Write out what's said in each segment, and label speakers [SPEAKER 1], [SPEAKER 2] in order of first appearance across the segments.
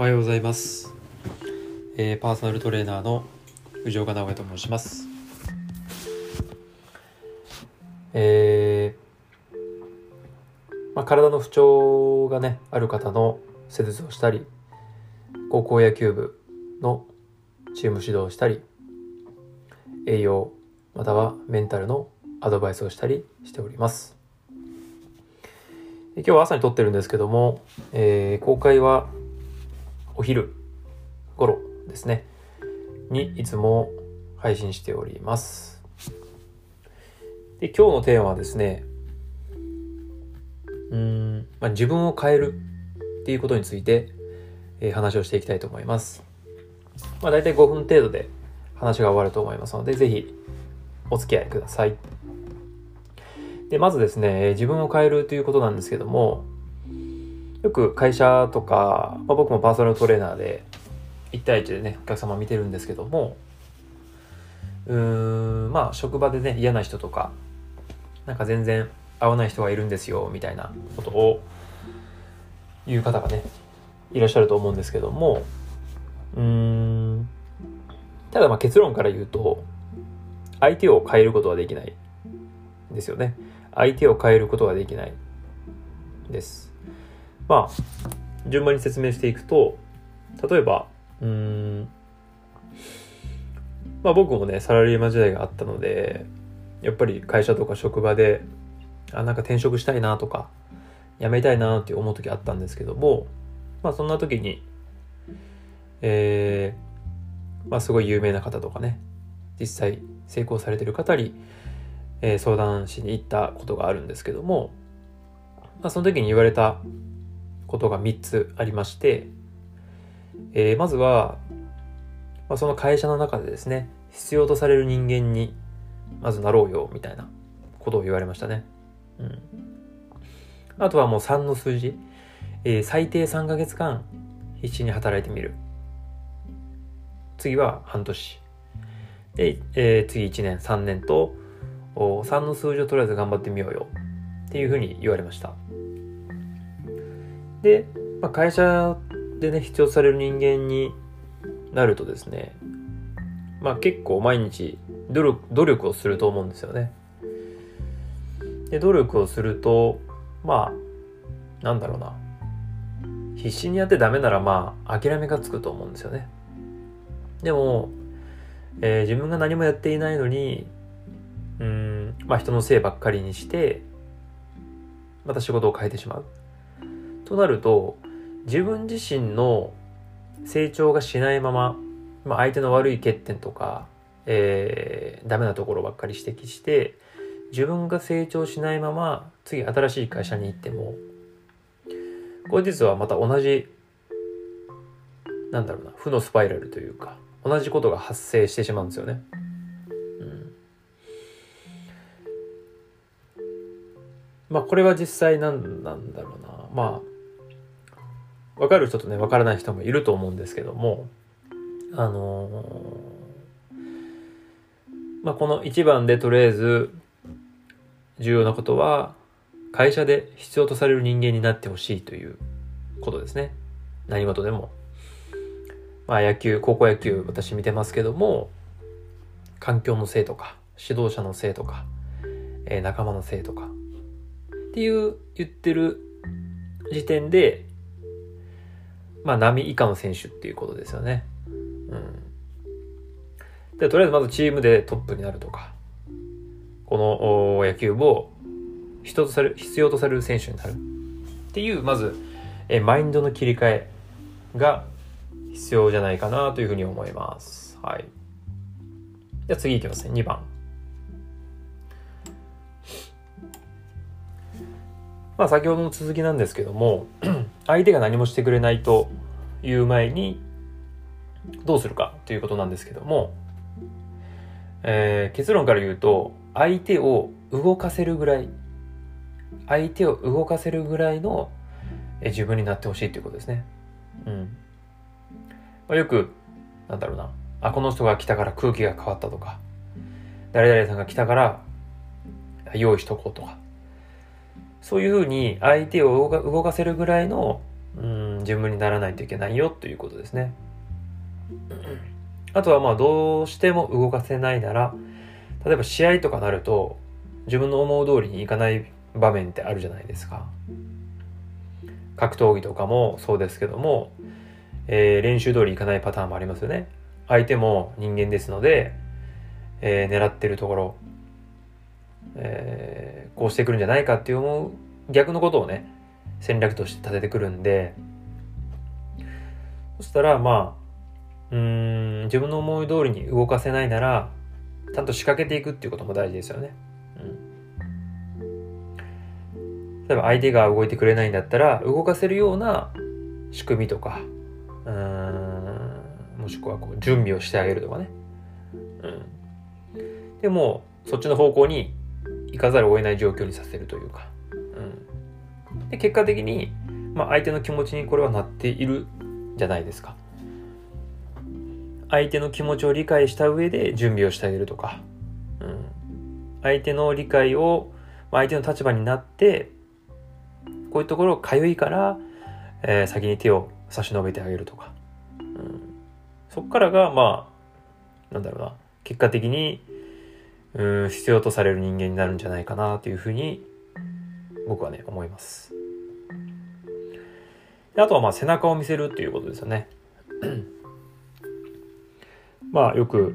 [SPEAKER 1] おはようございます、えーパーソナルトレーナーの藤岡直哉と申します。えーまあ、体の不調がねある方の施術をしたり高校野球部のチーム指導をしたり栄養またはメンタルのアドバイスをしたりしております。今日は朝に撮ってるんですけども、えー公開はお昼頃ですね。にいつも配信しております。で今日のテーマはですねうん、まあ、自分を変えるっていうことについて、えー話をしていきたいと思います。まあ大体5分程度で話が終わると思いますのでぜひお付き合いください。でまずですね自分を変えるということなんですけどもよく会社とか、まあ、僕もパーソナルトレーナーで1対1でねお客様見てるんですけどもうーんまあ職場でね嫌な人とかなんか全然合わない人がいるんですよみたいなことを言う方がねいらっしゃると思うんですけどもうーんただまあ結論から言うと相手を変えることはできないですよね。相手を変えることができないです。まあ順番に説明していくと例えばうんまあ僕もねサラリーマン時代があったのでやっぱり会社とか職場であなんか転職したいなとか辞めたいなって思う時あったんですけどもまあそんな時にえー、まあすごい有名な方とかね実際成功されてる方に、えー相談しに行ったことがあるんですけども、まあ、その時に言われたことが3つありまして、えーまずは、まあ、その会社の中でですね必要とされる人間にまずなろうよみたいなことを言われましたね。うん、あとはもう3の数字、えー最低3ヶ月間必死に働いてみる。次は半年。で、えー次1年、3年と、3の数字をとりあえず頑張ってみようよ。っていうふうに言われました。で、まあ、会社でね、必要される人間になるとですね、まあ結構毎日努力努力をすると思うんですよね。で、努力をすると、まあ、なんだろうな。必死にやってダメならまあ諦めがつくと思うんですよね。でも、えー自分が何もやっていないのに、うん、まあ人のせいばっかりにして、また仕事を変えてしまう。となると、自分自身の成長がしないまま、まあ、相手の悪い欠点とか、えーダメなところばっかり指摘して、自分が成長しないまま、次新しい会社に行っても、これ実はまた同じ、なんだろうな、負のスパイラルというか、同じことが発生してしまうんですよね。うん。まあこれは実際なんなんだろうな。まあ、わかる人とね、わからない人もいると思うんですけども、あのーまあこの一番でとりあえず重要なことは、会社で必要とされる人間になってほしいということですね。何事でも。まあ野球、高校野球私見てますけども、環境のせいとか、指導者のせいとか、えー仲間のせいとか、っていう言ってる時点で、まあ波以下の選手っていうことですよね。うん。で、とりあえずまずチームでトップになるとか、この野球部を必要とされる、必要とされる選手になる。っていう、まず、えマインドの切り替えが必要じゃないかなというふうに思います。はい。じゃあ次いきますね。2番。まあ先ほどの続きなんですけども、相手が何もしてくれないという前に、どうするかということなんですけども、えー結論から言うと、相手を動かせるぐらい、相手を動かせるぐらいの自分になってほしいということですね。うん。まあ、よく、なんだろうな、あ、この人が来たから空気が変わったとか、誰々さんが来たから用意しとこうとか、そういうふうに相手を動か動かせるぐらいのうん自分にならないといけないよということですね。あとはまあどうしても動かせないなら例えば試合とかなると自分の思う通りにいかない場面ってあるじゃないですか。格闘技とかもそうですけども、えー、練習通りいかないパターンもありますよね。相手も人間ですので、えー、狙ってるところ、えー、こうしてくるんじゃないかって思う逆のことをね、戦略として立ててくるんで、そしたらまあ、うん、自分の思い通りに動かせないなら、ちゃんと仕掛けていくっていうことも大事ですよね。うん。例えば相手が動いてくれないんだったら動かせるような仕組みとかうんもしくはこう準備をしてあげるとかね、うん、でもそっちの方向に行かざるを得ない状況にさせるというか、うん、で結果的に、まあ、相手の気持ちにこれはなっているじゃないですか。相手の気持ちを理解した上で準備をしてあげるとか、うん、相手の理解を相手の立場になってこういうところかゆいから、えー、先に手を差し伸べてあげるとか、うん、そこからがまあなんだろうな。結果的にうん必要とされる人間になるんじゃないかなというふうに僕はね思います。あとはまあ背中を見せるっていうことですよね。まあよく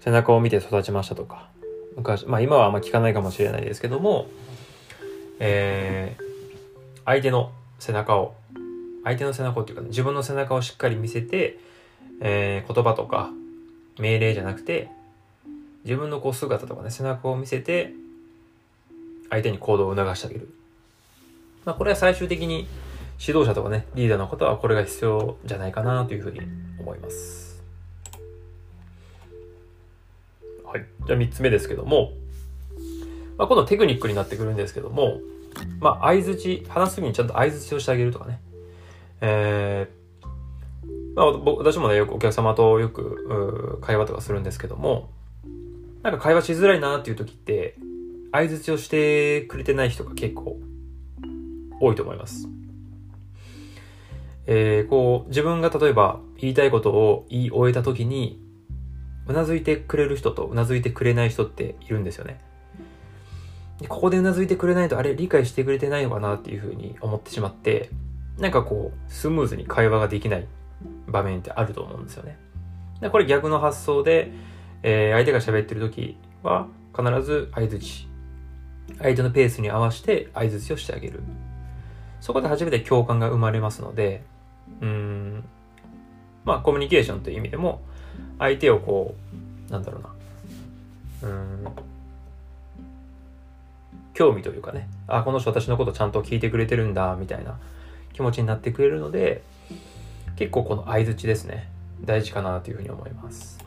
[SPEAKER 1] 背中を見て育ちましたとか。昔まあ今はあんま聞かないかもしれないですけどもえー、相手の背中を、相手の背中をっていうか、ね、自分の背中をしっかり見せて、えー、言葉とか命令じゃなくて、自分のこう姿とかね、背中を見せて、相手に行動を促してあげる。まあ、これは最終的に指導者とかね、リーダーの方はこれが必要じゃないかなというふうに思います。はい。じゃあ3つ目ですけども、まあ、今度テクニックになってくるんですけども、まあ、相づち、話す時にちゃんと相づちをしてあげるとかね。えー、まあ、私もね、よくお客様とよく、会話とかするんですけども、なんか会話しづらいなっていう時って、相づちをしてくれてない人が結構多いと思います。えー、こう、自分が例えば言いたいことを言い終えた時に、うなずいてくれる人とうなずいてくれない人っているんですよね。でここでうなずいてくれないとあれ理解してくれてないのかなっていうふうに思ってしまってなんかこうスムーズに会話ができない場面ってあると思うんですよね。でこれ逆の発想で、えー、相手が喋ってる時は必ず相づち相手のペースに合わせて相づちをしてあげるそこで初めて共感が生まれますのでうんまあコミュニケーションという意味でも相手をこうなんだろうなうん興味というかね、あ、この人私のことちゃんと聞いてくれてるんだ、みたいな気持ちになってくれるので、結構この相づちですね、大事かなというふうに思います。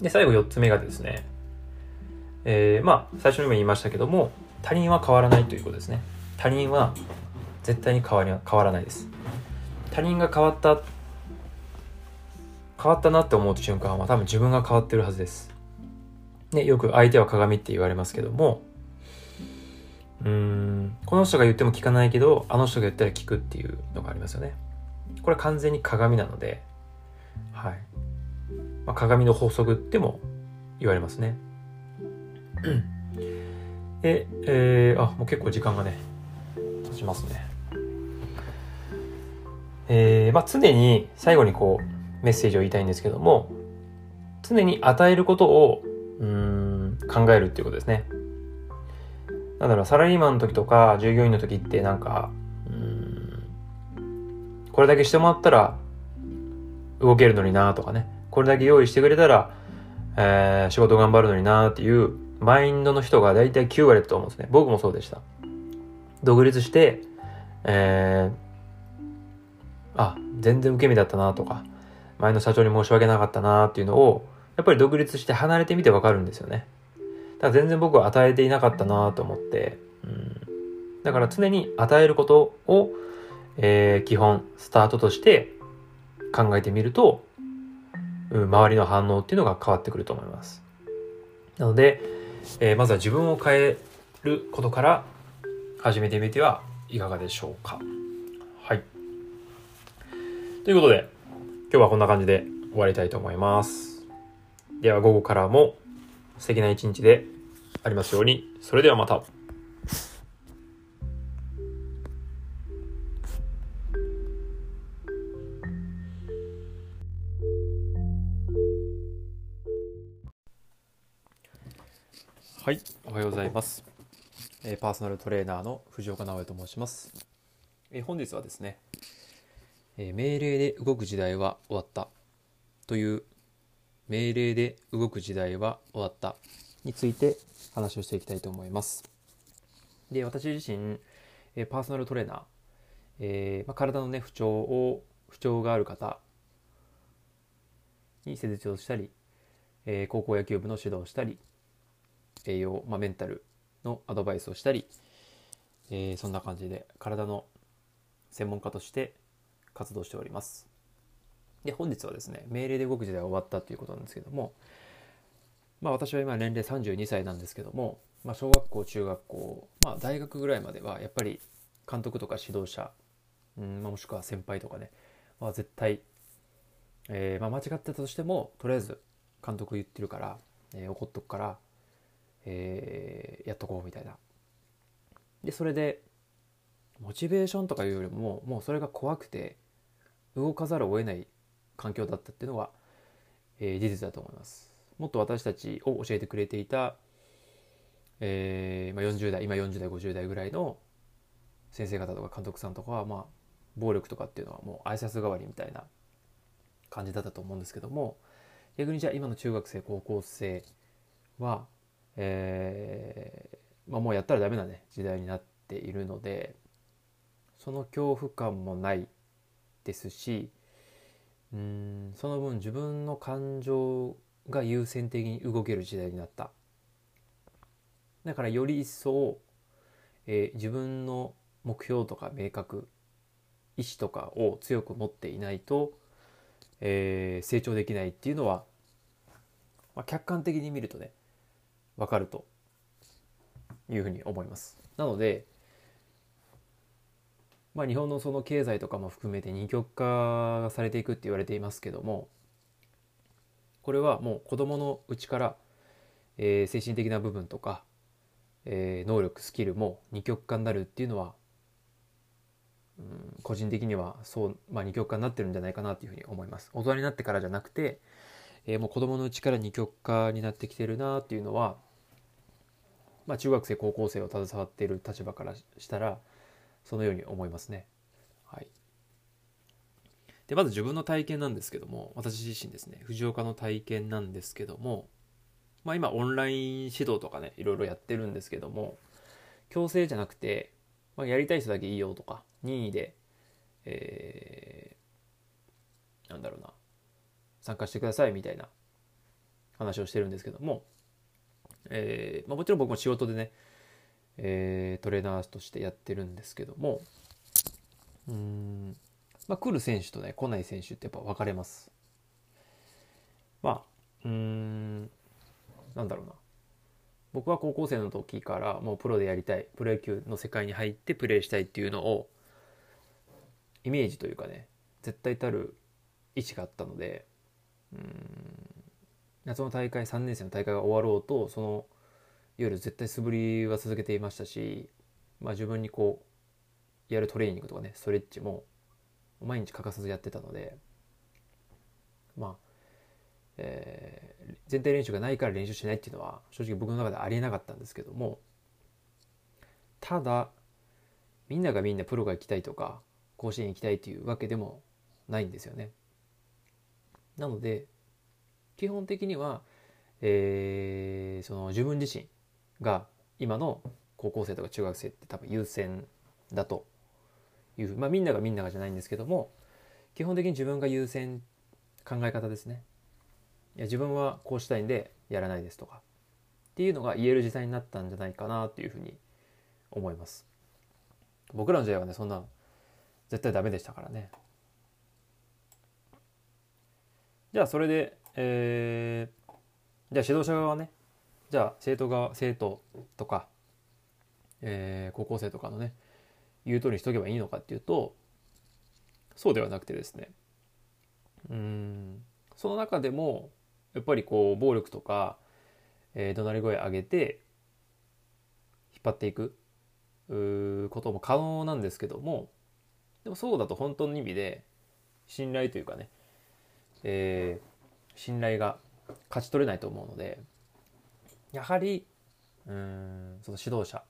[SPEAKER 1] で、最後4つ目がですね、えー、まあ、最初にも言いましたけども、他人は変わらないということですね。他人は絶対に変わり変わらないです。他人が変わった、変わったなって思う瞬間は多分自分が変わってるはずです。ね、よく相手は鏡って言われますけども、うんこの人が言っても聞かないけどあの人が言ったら聞くっていうのがありますよねこれ完全に鏡なのではい、まあ、鏡の法則っても言われますね。で、えー、あもう結構時間がね経ちますね。えー、まあ常に最後にこうメッセージを言いたいんですけども常に与えることをうん考えるっていうことですね。なんだろう、サラリーマンの時とか、従業員の時ってなんか、うん、これだけしてもらったら、動けるのになとかね、これだけ用意してくれたら、えー、仕事頑張るのになっていうマインドの人が大体9割だと思うんですね。僕もそうでした。独立して、えー、あ、全然受け身だったなとか、前の社長に申し訳なかったなっていうのを、やっぱり独立して離れてみてわかるんですよね。だから全然僕は与えていなかったなと思って、うん、だから常に与えることを、えー、基本、スタートとして考えてみると、周りの反応っていうのが変わってくると思います。なので、えー、まずは自分を変えることから始めてみてはいかがでしょうか。はい。ということで、今日はこんな感じで終わりたいと思います。では午後からも素敵な一日でありますように。それではまた。はい、おはようございます。えパーソナルトレーナーの藤岡直江と申します。え本日はですね、えー命令で動く時代は終わったという命令で動く時代は終わったについて話をしていきたいと思います。で、私自身、えパーソナルトレーナー、えまあ、体のね、不調を、不調がある方に施術をしたり、え高校野球部の指導をしたり、栄養、まあ、メンタルのアドバイスをしたり、えーそんな感じで体の専門家として活動しております。で、本日はですね、命令で動く時代が終わったということなんですけども、まあ私は今年齢32歳なんですけども、まあ小学校、中学校、まあ大学ぐらいまではやっぱり監督とか指導者、うんまあ、もしくは先輩とかね、まあ、絶対、えーまあ、間違ってたとしても、とりあえず監督言ってるから、えー怒っとくから、えーやっとこうみたいな。で、それで、モチベーションとかいうよりも、もうそれが怖くて、動かざるを得ない環境だったっていうのは、えー事実だと思います。もっと私たちを教えてくれていた、えーまあ、40代、今40代、50代ぐらいの先生方とか監督さんとかは、まあ、暴力とかっていうのはもう挨拶代わりみたいな感じだったと思うんですけども、逆にじゃあ今の中学生、高校生は、えーまあ、もうやったらダメなね時代になっているのでその恐怖感もないですしうんその分自分の感情が優先的に動ける時代になった。だからより一層、えー自分の目標とか明確意志とかを強く持っていないと、えー成長できないっていうのは、まあ、客観的に見るとねわかるというふうに思います。なので、まあ、日本のその経済とかも含めて二極化がされていくって言われていますけどもこれはもう子どものうちから、えー精神的な部分とか、えー能力スキルも二極化になるっていうのは、うん、個人的にはそう、まあ、二極化になってるんじゃないかなというふうに思います。大人になってからじゃなくてえーもう子供のうちから二極化になってきてるなっていうのは、まあ、中学生高校生を携わっている立場からしたらそのように思いますね。はい、でまず自分の体験なんですけども私自身ですね藤岡の体験なんですけども、まあ、今オンライン指導とかねいろいろやってるんですけども強制じゃなくて、まあ、やりたい人だけいいよとか任意で、えーなんだろうな参加してくださいみたいな話をしてるんですけども、えーまあ、もちろん僕も仕事でね、えートレーナーとしてやってるんですけどもうん、まあ、来る選手とね来ない選手ってやっぱ分かれます。まあうんなんだろうな。僕は高校生の時からもうプロでやりたいプロ野球の世界に入ってプレーしたいっていうのをイメージというかね絶対たる意思があったので夏の大会3年生の大会が終わろうとその夜絶対素振りは続けていましたし、まあ、自分にこうやるトレーニングとかねストレッチも毎日欠かさずやってたのでまあ、えー全体練習がないから練習しないっていうのは正直僕の中でありえなかったんですけどもただみんながみんなプロが行きたいとか甲子園行きたいというわけでもないんですよね。なので基本的には、えーその自分自身が今の高校生とか中学生って多分優先だといううまあみんながみんながじゃないんですけども基本的に自分が優先考え方ですね。いや自分はこうしたいんでやらないですとかっていうのが言える時代になったんじゃないかなっていうふうに思います。僕らの時代はねそんな絶対ダメでしたからね。じゃあそれで、えーじゃあ指導者側はねじゃあ生徒側生徒とか、えー高校生とかのね言う通りにしとけばいいのかっていうとそうではなくてですねうんその中でもやっぱりこう暴力とか、えー、怒鳴り声上げて引っ張っていくことも可能なんですけどもでもそうだと本当の意味で信頼というかね、えー、信頼が勝ち取れないと思うのでやはりうんその指導者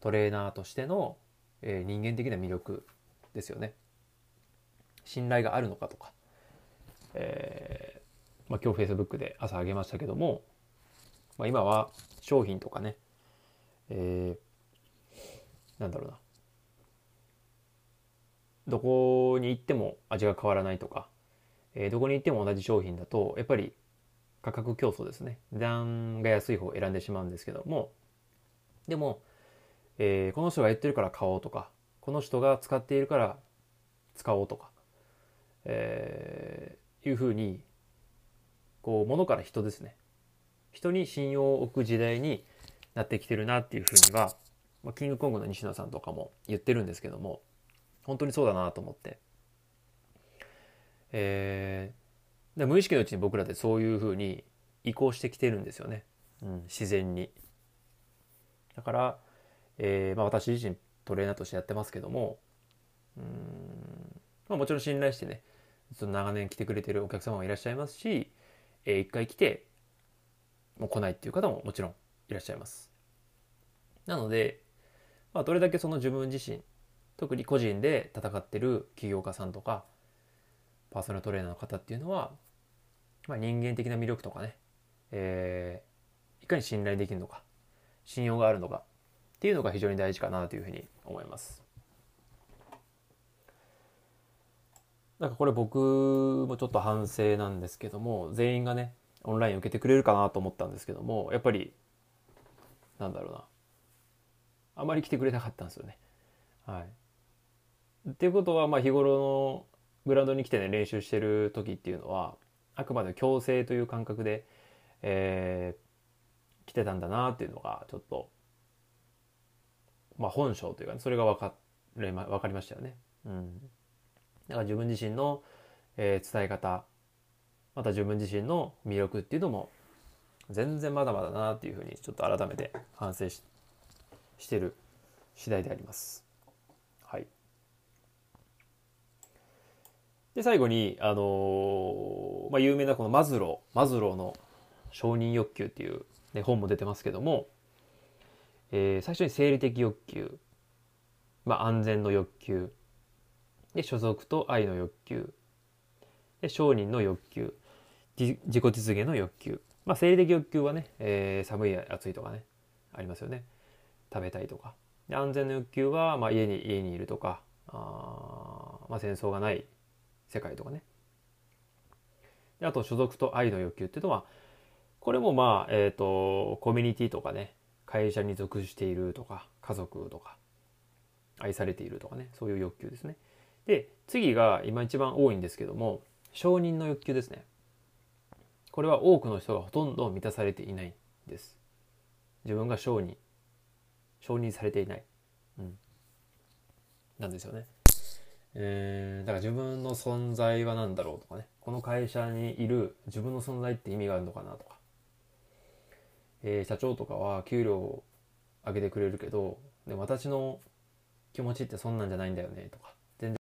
[SPEAKER 1] トレーナーとしての、えー、人間的な魅力ですよね。信頼があるのかとか、えーまあ、今日 Facebook で朝あげましたけども、まあ、今は商品とかね、えー、なんだろうな。どこに行っても味が変わらないとか、えー、どこに行っても同じ商品だとやっぱり価格競争ですね。値段が安い方を選んでしまうんですけどもでも、えー、この人が言ってるから買おうとかこの人が使っているから使おうとか、えー、いうふうにこう物から人ですね。人に信用を置く時代になってきてるなっていうふうには、まあ、キングコングの西野さんとかも言ってるんですけども本当にそうだなと思って、えで無意識のうちに僕らってそういうふうに移行してきてるんですよね、うん、自然に。だから、えーまあ、私自身トレーナーとしてやってますけどもうん、まあ、もちろん信頼してねずっと長年来てくれてるお客様もいらっしゃいますし、えー、一回来てもう来ないっていう方ももちろんいらっしゃいます。なので、まあ、どれだけその自分自身特に個人で戦ってる起業家さんとかパーソナルトレーナーの方っていうのは、まあ、人間的な魅力とかね、えー、いかに信頼できるのか信用があるのかっていうのが非常に大事かなというふうに思います。なんかこれ僕もちょっと反省なんですけども全員がねオンライン受けてくれるかなと思ったんですけどもやっぱりなんだろうなあまり来てくれなかったんですよね。はい、っていうことはまあ日頃のグラウンドに来てね練習してる時っていうのはあくまで強制という感覚で、えー、来てたんだなっていうのがちょっとまあ本性というか、ね、それが分かれ、ま、分かりましたよね。うん、だから自分自身の、えー、伝え方また自分自身の魅力っていうのも全然まだまだなっていうふうにちょっと改めて反省ししてる次第であります。はい。で、最後に、あの、まあ、有名なこのマズロー、マズローの承認欲求っていう、ね、本も出てますけども、えー、最初に生理的欲求、まあ、安全の欲求、で、所属と愛の欲求、で、承認の欲求、自己実現の欲求。まあ、生理的欲求はね、えー、寒い、暑いとかね、ありますよね。食べたいとか。で安全の欲求は、まあ、家に、家にいるとか、あまあ、戦争がない世界とかね。であと所属と愛の欲求っていうのはこれもまあえっ、ー、とコミュニティとかね会社に属しているとか家族とか愛されているとかねそういう欲求ですね。で次が今一番多いんですけども承認の欲求ですね。これは多くの人がほとんど満たされていないです。自分が承認承認されていない、うん、なんですよね。えー、だから自分の存在は何だろうとかね。この会社にいる自分の存在って意味があるのかなとか、えー、社長とかは給料を上げてくれるけどで私の気持ちってそんなんじゃないんだよねとか。